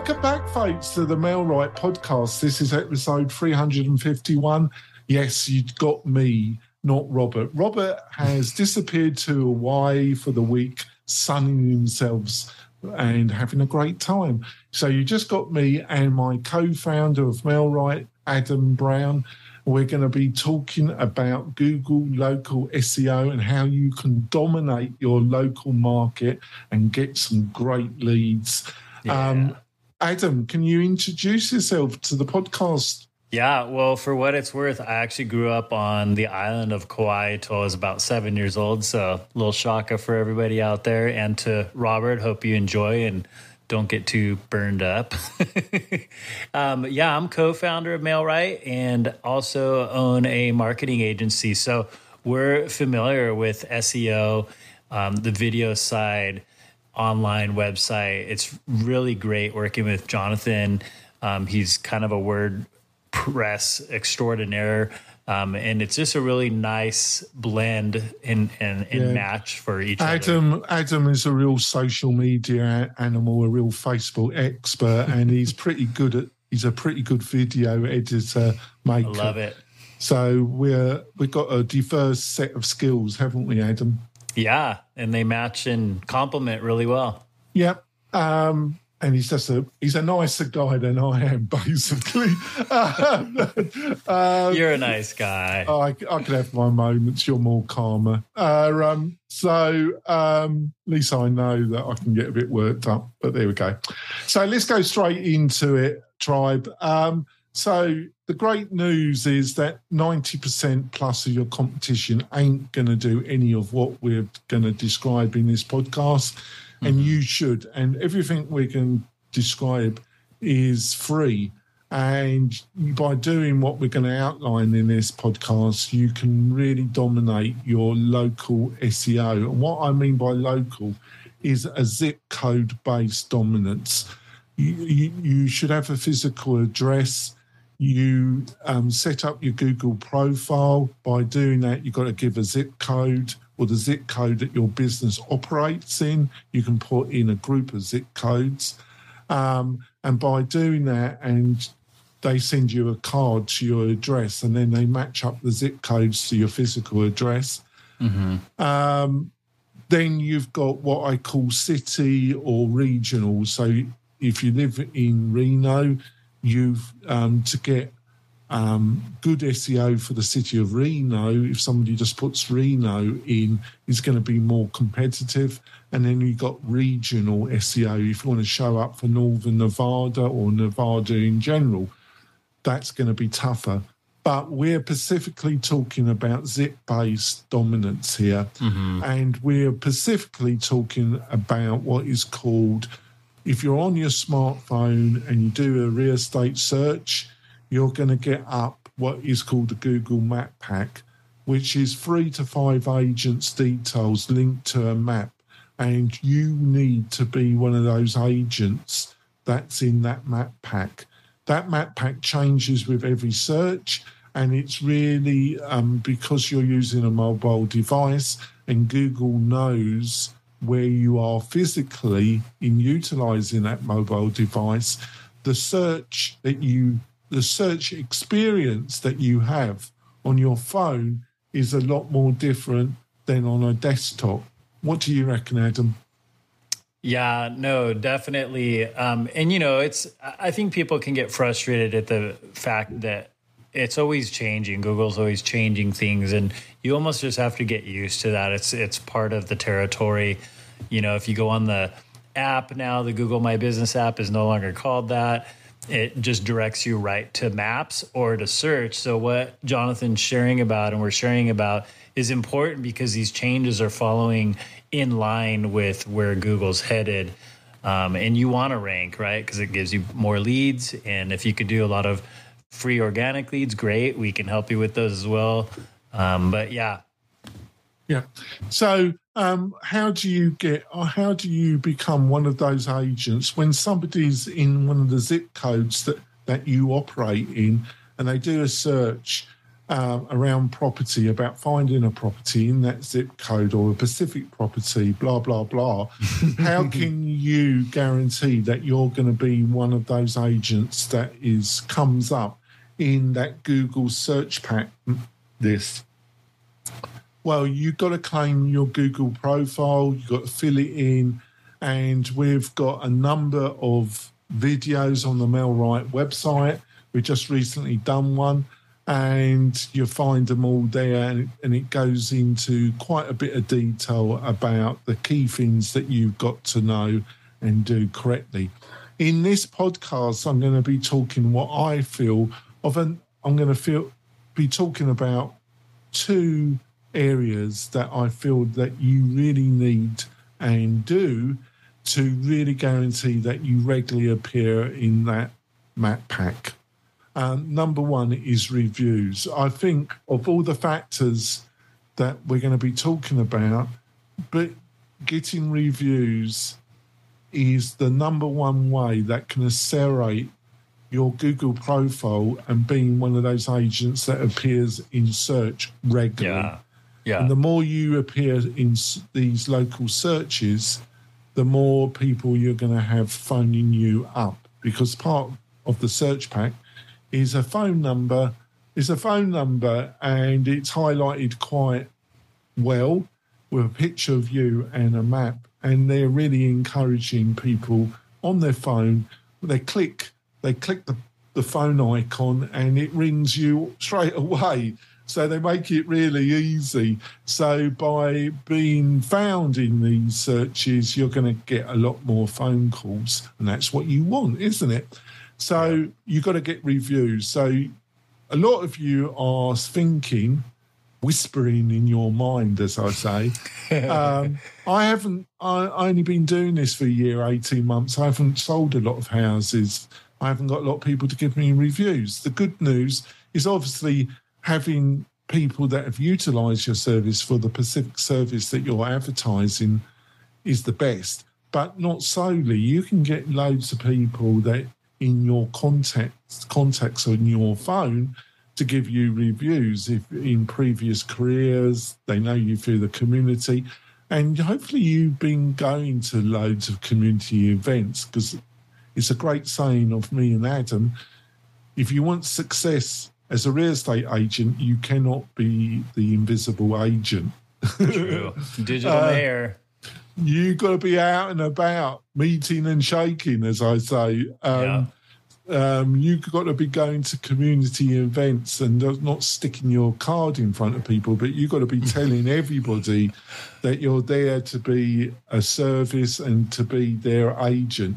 Welcome back, folks, to the MailRight podcast. This is episode 351. Yes, you've got me, not Robert. Robert has disappeared to Hawaii for the week, sunning themselves and having a great time. So you just got me and my co-founder of MailRight, Adam Brown. We're going to be talking about Google local SEO and how you can dominate your local market and get some great leads. Yeah. Um, Adam, can you introduce yourself to the podcast? Yeah, well, for what it's worth, I actually grew up on the island of Kauai till I was about seven years old. So, a little shaka for everybody out there. And to Robert, hope you enjoy and don't get too burned up. um, yeah, I'm co founder of MailRight and also own a marketing agency. So, we're familiar with SEO, um, the video side online website. It's really great working with Jonathan. Um, he's kind of a WordPress extraordinaire. Um, and it's just a really nice blend and, and, and yeah. match for each Adam, other. Adam is a real social media animal, a real Facebook expert, and he's pretty good at. He's a pretty good video editor maker. I love it. So we're we've got a diverse set of skills, haven't we, Adam? Yeah, and they match and complement really well. Yep. Um, and he's just a he's a nicer guy than I am, basically. um, You're a nice guy. I, I could have my moments. You're more calmer. Uh, um, so um, at least I know that I can get a bit worked up. But there we go. So let's go straight into it, tribe. Um, so the great news is that 90% plus of your competition ain't going to do any of what we're going to describe in this podcast. Mm-hmm. And you should. And everything we can describe is free. And by doing what we're going to outline in this podcast, you can really dominate your local SEO. And what I mean by local is a zip code based dominance. You, you, you should have a physical address you um, set up your Google profile. By doing that, you've got to give a zip code or the zip code that your business operates in. You can put in a group of zip codes. Um, and by doing that, and they send you a card to your address, and then they match up the zip codes to your physical address. Mm-hmm. Um, then you've got what I call city or regional. So if you live in Reno, you've um, to get um, good SEO for the city of Reno. If somebody just puts Reno in, is going to be more competitive. And then you've got regional SEO. If you want to show up for Northern Nevada or Nevada in general, that's going to be tougher. But we're specifically talking about zip based dominance here. Mm-hmm. And we're specifically talking about what is called if you're on your smartphone and you do a real estate search, you're going to get up what is called the Google Map Pack, which is three to five agents' details linked to a map. And you need to be one of those agents that's in that map pack. That map pack changes with every search, and it's really um, because you're using a mobile device, and Google knows where you are physically in utilizing that mobile device, the search that you, the search experience that you have on your phone is a lot more different than on a desktop. What do you reckon, Adam? Yeah, no, definitely. Um, and you know, it's I think people can get frustrated at the fact that it's always changing. Google's always changing things, and you almost just have to get used to that. It's it's part of the territory. You know, if you go on the app now, the Google My Business app is no longer called that. It just directs you right to Maps or to search. So what Jonathan's sharing about and we're sharing about is important because these changes are following in line with where Google's headed. Um, and you want to rank, right? Because it gives you more leads. And if you could do a lot of free organic leads, great. We can help you with those as well. Um, but yeah. Yeah. So, um, how do you get, or how do you become one of those agents when somebody's in one of the zip codes that, that you operate in and they do a search? uh, around property about finding a property in that zip code or a Pacific property, blah, blah, blah. How can you guarantee that you're going to be one of those agents that is comes up in that Google search pack list? Well, you've got to claim your Google profile, you've got to fill it in, and we've got a number of videos on the MailRight website. We've just recently done one and you find them all there and it goes into quite a bit of detail about the key things that you've got to know and do correctly in this podcast i'm going to be talking what i feel i'm going to feel be talking about two areas that i feel that you really need and do to really guarantee that you regularly appear in that map pack um, number one is reviews. I think of all the factors that we're going to be talking about, but getting reviews is the number one way that can accelerate your Google profile and being one of those agents that appears in search regularly. Yeah. Yeah. And the more you appear in these local searches, the more people you're going to have phoning you up because part of the search pack is a phone number. Is a phone number, and it's highlighted quite well with a picture of you and a map. And they're really encouraging people on their phone. They click, they click the, the phone icon, and it rings you straight away. So they make it really easy. So by being found in these searches, you're going to get a lot more phone calls, and that's what you want, isn't it? So you've got to get reviews. So a lot of you are thinking, whispering in your mind, as I say. um, I haven't, I, I only been doing this for a year, 18 months. I haven't sold a lot of houses. I haven't got a lot of people to give me reviews. The good news is obviously having people that have utilized your service for the Pacific service that you're advertising is the best, but not solely. You can get loads of people that in your contacts contacts on your phone to give you reviews if in previous careers they know you through the community and hopefully you've been going to loads of community events because it's a great saying of me and adam if you want success as a real estate agent you cannot be the invisible agent True. digital uh, mayor you got to be out and about, meeting and shaking, as I say. Um, yeah. um, you got to be going to community events and not sticking your card in front of people, but you've got to be telling everybody that you're there to be a service and to be their agent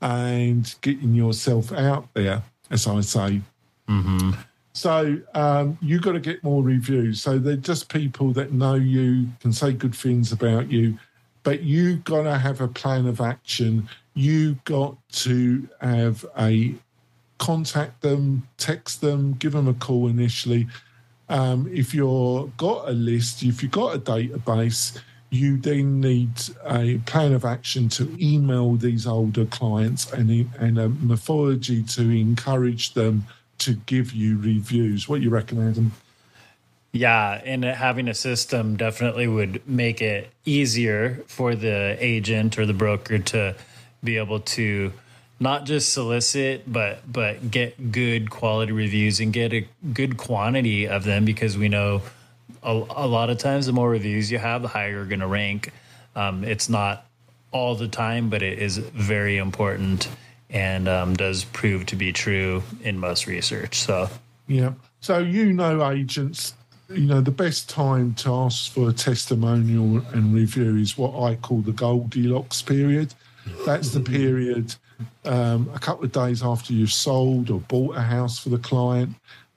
and getting yourself out there, as I say. Mm-hmm. So um, you got to get more reviews. So they're just people that know you, can say good things about you, but you've got to have a plan of action. You've got to have a contact them, text them, give them a call initially. Um, if you've got a list, if you've got a database, you then need a plan of action to email these older clients and, and a methodology to encourage them to give you reviews. What you reckon, Adam? Yeah, and having a system definitely would make it easier for the agent or the broker to be able to not just solicit but but get good quality reviews and get a good quantity of them because we know a, a lot of times the more reviews you have the higher you're going to rank um, it's not all the time but it is very important and um, does prove to be true in most research so yeah so you know agents you know, the best time to ask for a testimonial and review is what I call the Goldilocks period. That's the period um, a couple of days after you've sold or bought a house for the client.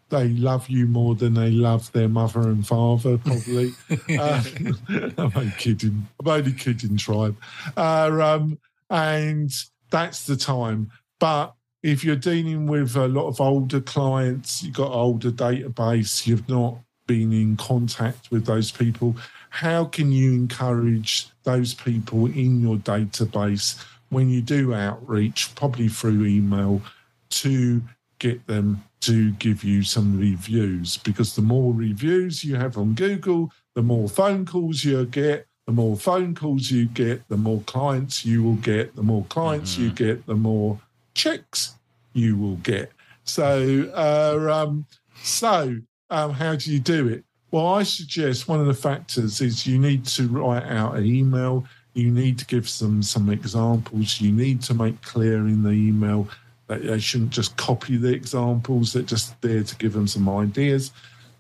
They love you more than they love their mother and father, probably. uh, I'm only kidding. I'm only kidding, tribe. Uh, um, and that's the time. But if you're dealing with a lot of older clients, you've got older database, you've not been in contact with those people. How can you encourage those people in your database when you do outreach, probably through email, to get them to give you some reviews because the more reviews you have on Google, the more phone calls you get. The more phone calls you get, the more clients you will get. The more clients mm-hmm. you get, the more checks you will get. So, uh, um, so um, how do you do it? Well, I suggest one of the factors is you need to write out an email. You need to give some some examples. You need to make clear in the email that they shouldn't just copy the examples. They're just there to give them some ideas.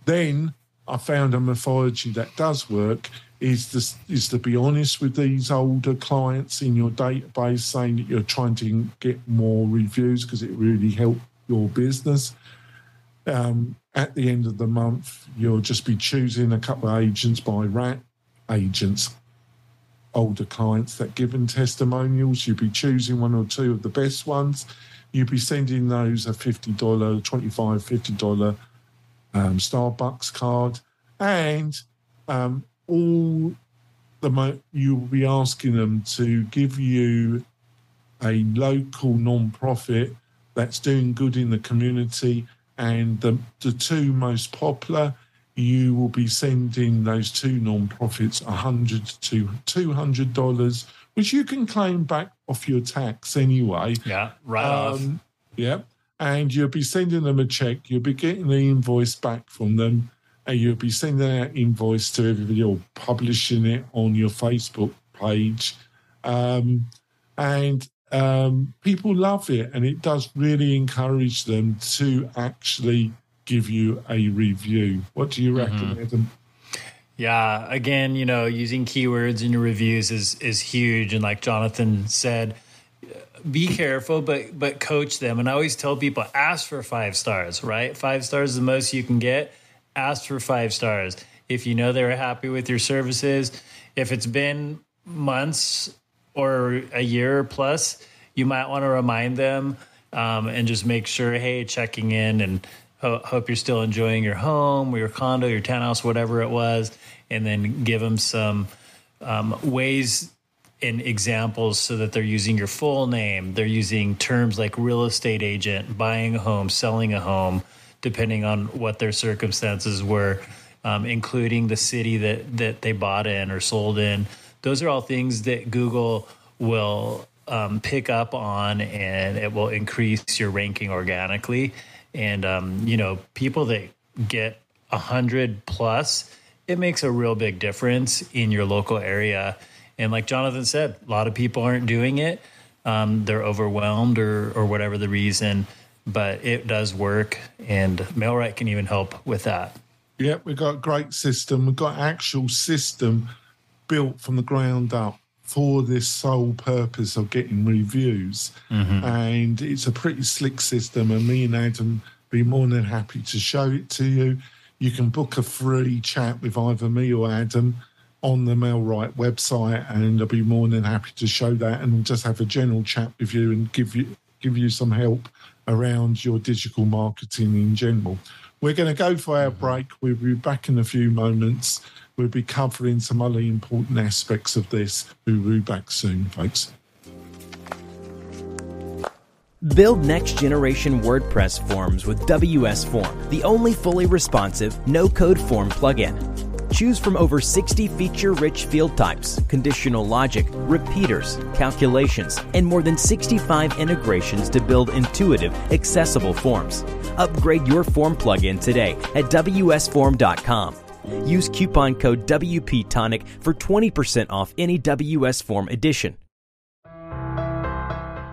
Then I found a methodology that does work is to, is to be honest with these older clients in your database, saying that you're trying to get more reviews because it really helped your business. Um, at the end of the month, you'll just be choosing a couple of agents by rat agents, older clients that given testimonials. You'd be choosing one or two of the best ones. You'd be sending those a $50, $25, $50 um, Starbucks card. And um, all the you'll be asking them to give you a local non-profit that's doing good in the community and the, the two most popular you will be sending those two non-profits 100 to 200 dollars which you can claim back off your tax anyway. Yeah right um, off yeah and you'll be sending them a check. You'll be getting the invoice back from them and you'll be sending that invoice to everybody or publishing it on your Facebook page. Um, and um, people love it, and it does really encourage them to actually give you a review. What do you mm-hmm. reckon. Adam? Yeah, again, you know, using keywords in your reviews is is huge, and like Jonathan said, be careful, but but coach them. And I always tell people, ask for five stars. Right, five stars is the most you can get ask for five stars. If you know they're happy with your services, if it's been months or a year plus, you might want to remind them um, and just make sure, hey, checking in and ho- hope you're still enjoying your home or your condo, your townhouse, whatever it was, and then give them some um, ways and examples so that they're using your full name. They're using terms like real estate agent, buying a home, selling a home depending on what their circumstances were, um, including the city that that they bought in or sold in. Those are all things that Google will um, pick up on, and it will increase your ranking organically. And um, you know, people that get a hundred plus, it makes a real big difference in your local area. And like Jonathan said, a lot of people aren't doing it. Um, they're overwhelmed or or whatever the reason but it does work, and MailRight can even help with that. Yeah, we've got a great system. We've got actual system built from the ground up for this sole purpose of getting reviews. Mm-hmm. And it's a pretty slick system. And me and Adam be more than happy to show it to you. You can book a free chat with either me or Adam on the MailRight website, and I'll be more than happy to show that and just have a general chat with you and give you give you some help around your digital marketing in general. We're going to go for our mm-hmm. break. We'll be back in a few moments. We'll be covering some other important aspects of this. We'll be back soon, folks. Build next generation WordPress forms with WS Form, the only fully responsive, no code form plugin. Choose from over 60 feature rich field types, conditional logic, repeaters, calculations, and more than 65 integrations to build intuitive, accessible forms. Upgrade your form plugin today at WSForm.com. Use coupon code WPTonic for 20% off any WS Form edition.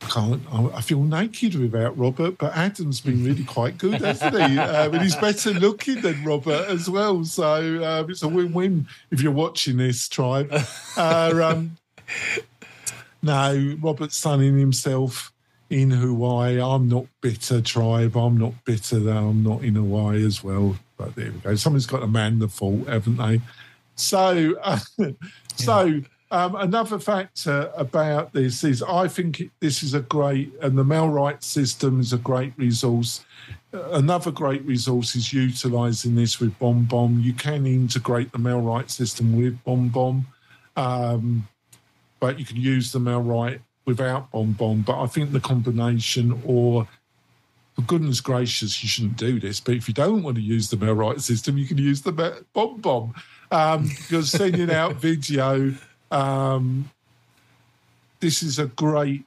can't. I feel naked without Robert, but Adam's been really quite good, hasn't he? Uh, and he's better looking than Robert as well. So uh, it's a win-win if you're watching this, tribe. Uh, um, no, Robert's sunning himself in Hawaii. I'm not bitter, tribe. I'm not bitter that I'm not in Hawaii as well. But there we go. Someone's got to man the fault, haven't they? So, uh, so um, another factor about this is I think this is a great, and the MailRight system is a great resource. Another great resource is utilising this with BombBomb. You can integrate the MailRight system with BombBomb, um, but you can use the MailRight without BombBomb. But I think the combination, or for goodness gracious, you shouldn't do this. But if you don't want to use the MailRight system, you can use the BombBomb um, because sending out video um, this is a great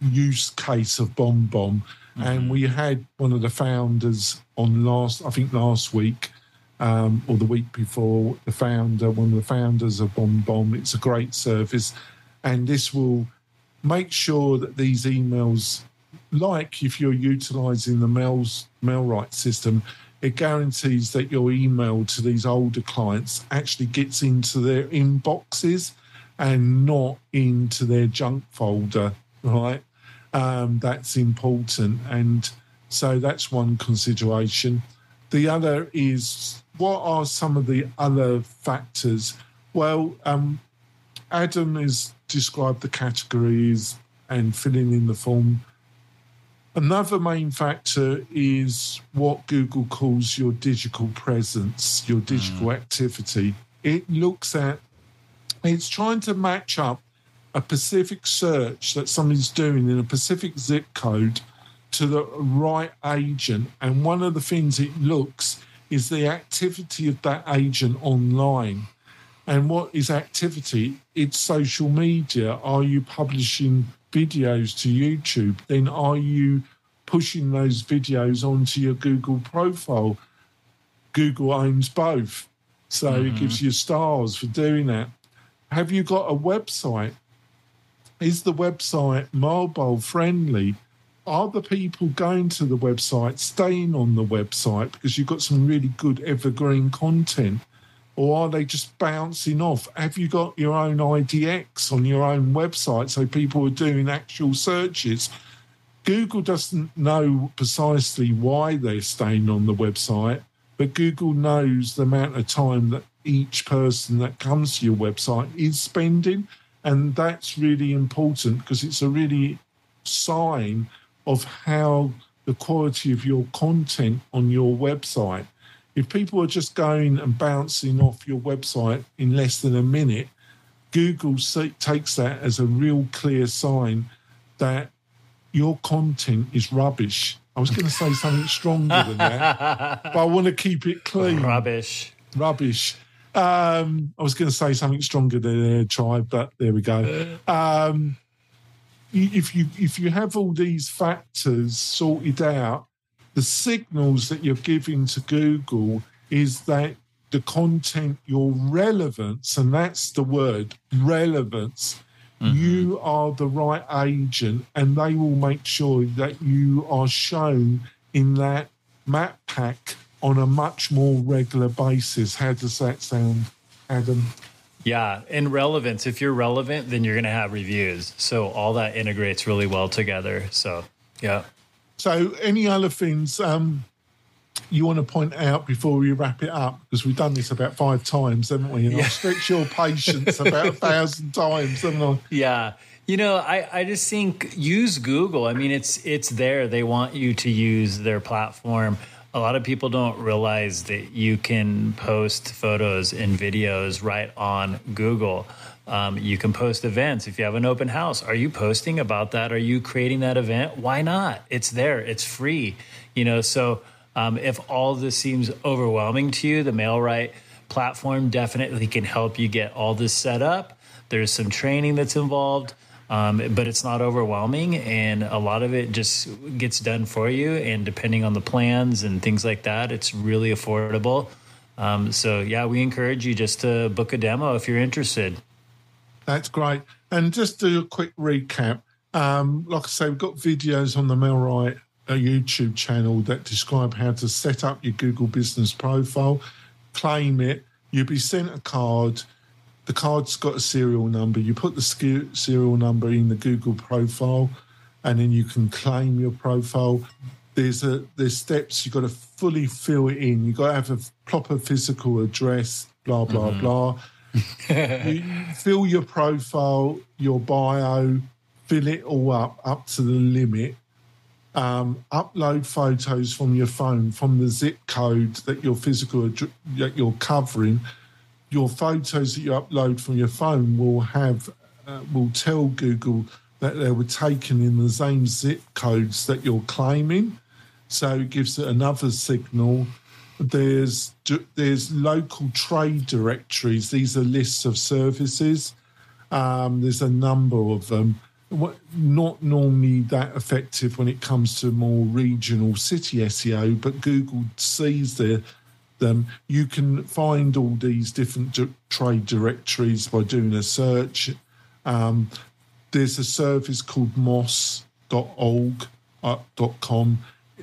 use case of BombBomb. Mm-hmm. And we had one of the founders on last, I think last week, um, or the week before, the founder, one of the founders of BombBomb. It's a great service. And this will make sure that these emails, like if you're utilizing the mails, MailRight system, it guarantees that your email to these older clients actually gets into their inboxes and not into their junk folder, right? Um, that's important. And so that's one consideration. The other is what are some of the other factors? Well, um, Adam has described the categories and filling in the form. Another main factor is what Google calls your digital presence, your digital mm. activity. It looks at it's trying to match up a specific search that somebody's doing in a specific zip code to the right agent. And one of the things it looks is the activity of that agent online. And what is activity? It's social media. Are you publishing videos to YouTube? Then are you pushing those videos onto your Google profile? Google owns both. So mm-hmm. it gives you stars for doing that. Have you got a website? Is the website mobile friendly? Are the people going to the website staying on the website because you've got some really good evergreen content? Or are they just bouncing off? Have you got your own IDX on your own website so people are doing actual searches? Google doesn't know precisely why they're staying on the website, but Google knows the amount of time that each person that comes to your website is spending. And that's really important because it's a really sign of how the quality of your content on your website. If people are just going and bouncing off your website in less than a minute, Google takes that as a real clear sign that your content is rubbish. I was going to say something stronger than that, but I want to keep it clean. Rubbish. Rubbish. Um, I was going to say something stronger than a tribe, but there we go. Um, if you if you have all these factors sorted out, the signals that you're giving to Google is that the content, your relevance, and that's the word relevance. Mm-hmm. You are the right agent, and they will make sure that you are shown in that map pack on a much more regular basis. How does that sound, Adam? Yeah, and relevance. If you're relevant, then you're going to have reviews. So all that integrates really well together. So, yeah. So, any other things um, you want to point out before we wrap it up? Because we've done this about five times, haven't we? And yeah. I've stretched your patience about a thousand times, haven't I? Yeah. You know, I, I just think use Google. I mean, it's it's there. They want you to use their platform a lot of people don't realize that you can post photos and videos right on Google. Um, you can post events if you have an open house. Are you posting about that? Are you creating that event? Why not? It's there. It's free. You know, so um, if all this seems overwhelming to you, the MailRight platform definitely can help you get all this set up. There's some training that's involved um, but it's not overwhelming and a lot of it just gets done for you and depending on the plans and things like that it's really affordable. Um, so yeah we encourage you just to book a demo if you're interested. That's great. And just do a quick recap. Um, like i say we've got videos on the a uh, youtube channel that describe how to set up your google business profile claim it you'll be sent a card the card's got a serial number. You put the serial number in the Google profile, and then you can claim your profile. there's a there's steps you've got to fully fill it in. You've got to have a proper physical address, blah blah mm-hmm. blah. you fill your profile, your bio, fill it all up up to the limit. Um, upload photos from your phone from the zip code that your physical that you're covering. Your photos that you upload from your phone will have uh, will tell Google that they were taken in the same zip codes that you're claiming. So it gives it another signal. There's there's local trade directories. These are lists of services. Um, there's a number of them. Not normally that effective when it comes to more regional city SEO, but Google sees the, them. You can find all these different trade directories by doing a search. Um, there's a service called moss.org.com. Uh,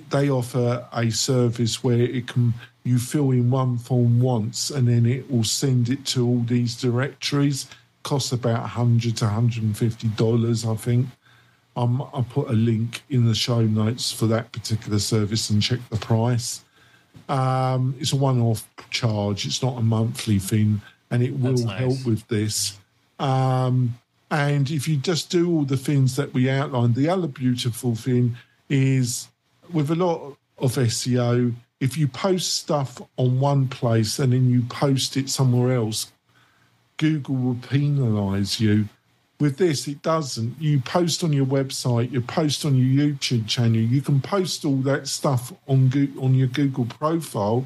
they offer a service where it can you fill in one form once and then it will send it to all these directories. Costs about 100 to 150 dollars, I think. Um, I'll put a link in the show notes for that particular service and check the price. Um, it's a one-off charge. It's not a monthly thing, and it will nice. help with this. Um, and if you just do all the things that we outlined, the other beautiful thing is with a lot of SEO, if you post stuff on one place and then you post it somewhere else, Google will penalize you. With this, it doesn't. You post on your website, you post on your YouTube channel, you can post all that stuff on on your Google profile,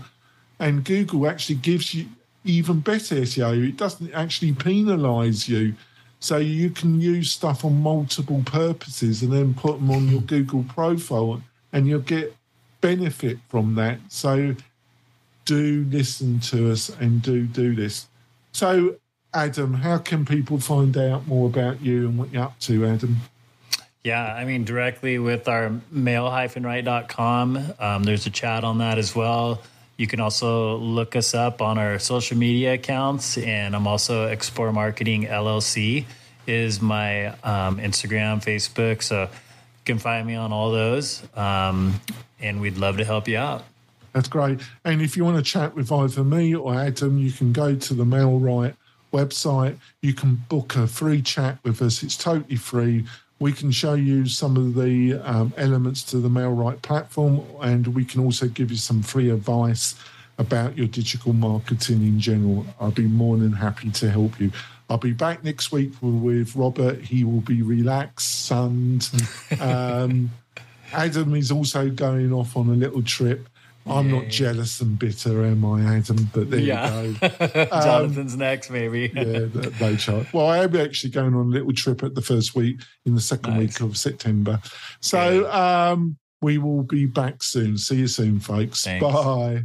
and Google actually gives you even better SEO. It doesn't actually penalize you so you can use stuff on multiple purposes and then put them on your Google profile and you'll get benefit from that. So do listen to us and do do this. So Adam, how can people find out more about you and what you're up to, Adam? Yeah, I mean, directly with our mail-right.com. Um, there's a chat on that as well. You can also look us up on our social media accounts, and I'm also Explore Marketing LLC is my um, Instagram, Facebook. So you can find me on all those, um, and we'd love to help you out. That's great. And if you want to chat with either me or Adam, you can go to the MailRight website. You can book a free chat with us. It's totally free we can show you some of the um, elements to the MailRight platform, and we can also give you some free advice about your digital marketing in general. I'll be more than happy to help you. I'll be back next week with Robert. He will be relaxed, sunned. Um, Adam is also going off on a little trip. I'm not jealous and bitter, am I, Adam? But there yeah. you go. Um, Jonathan's next, maybe. yeah, no chance. Well, I am actually going on a little trip at the first week in the second nice. week of September. So um, we will be back soon. See you soon, folks. Thanks. Bye.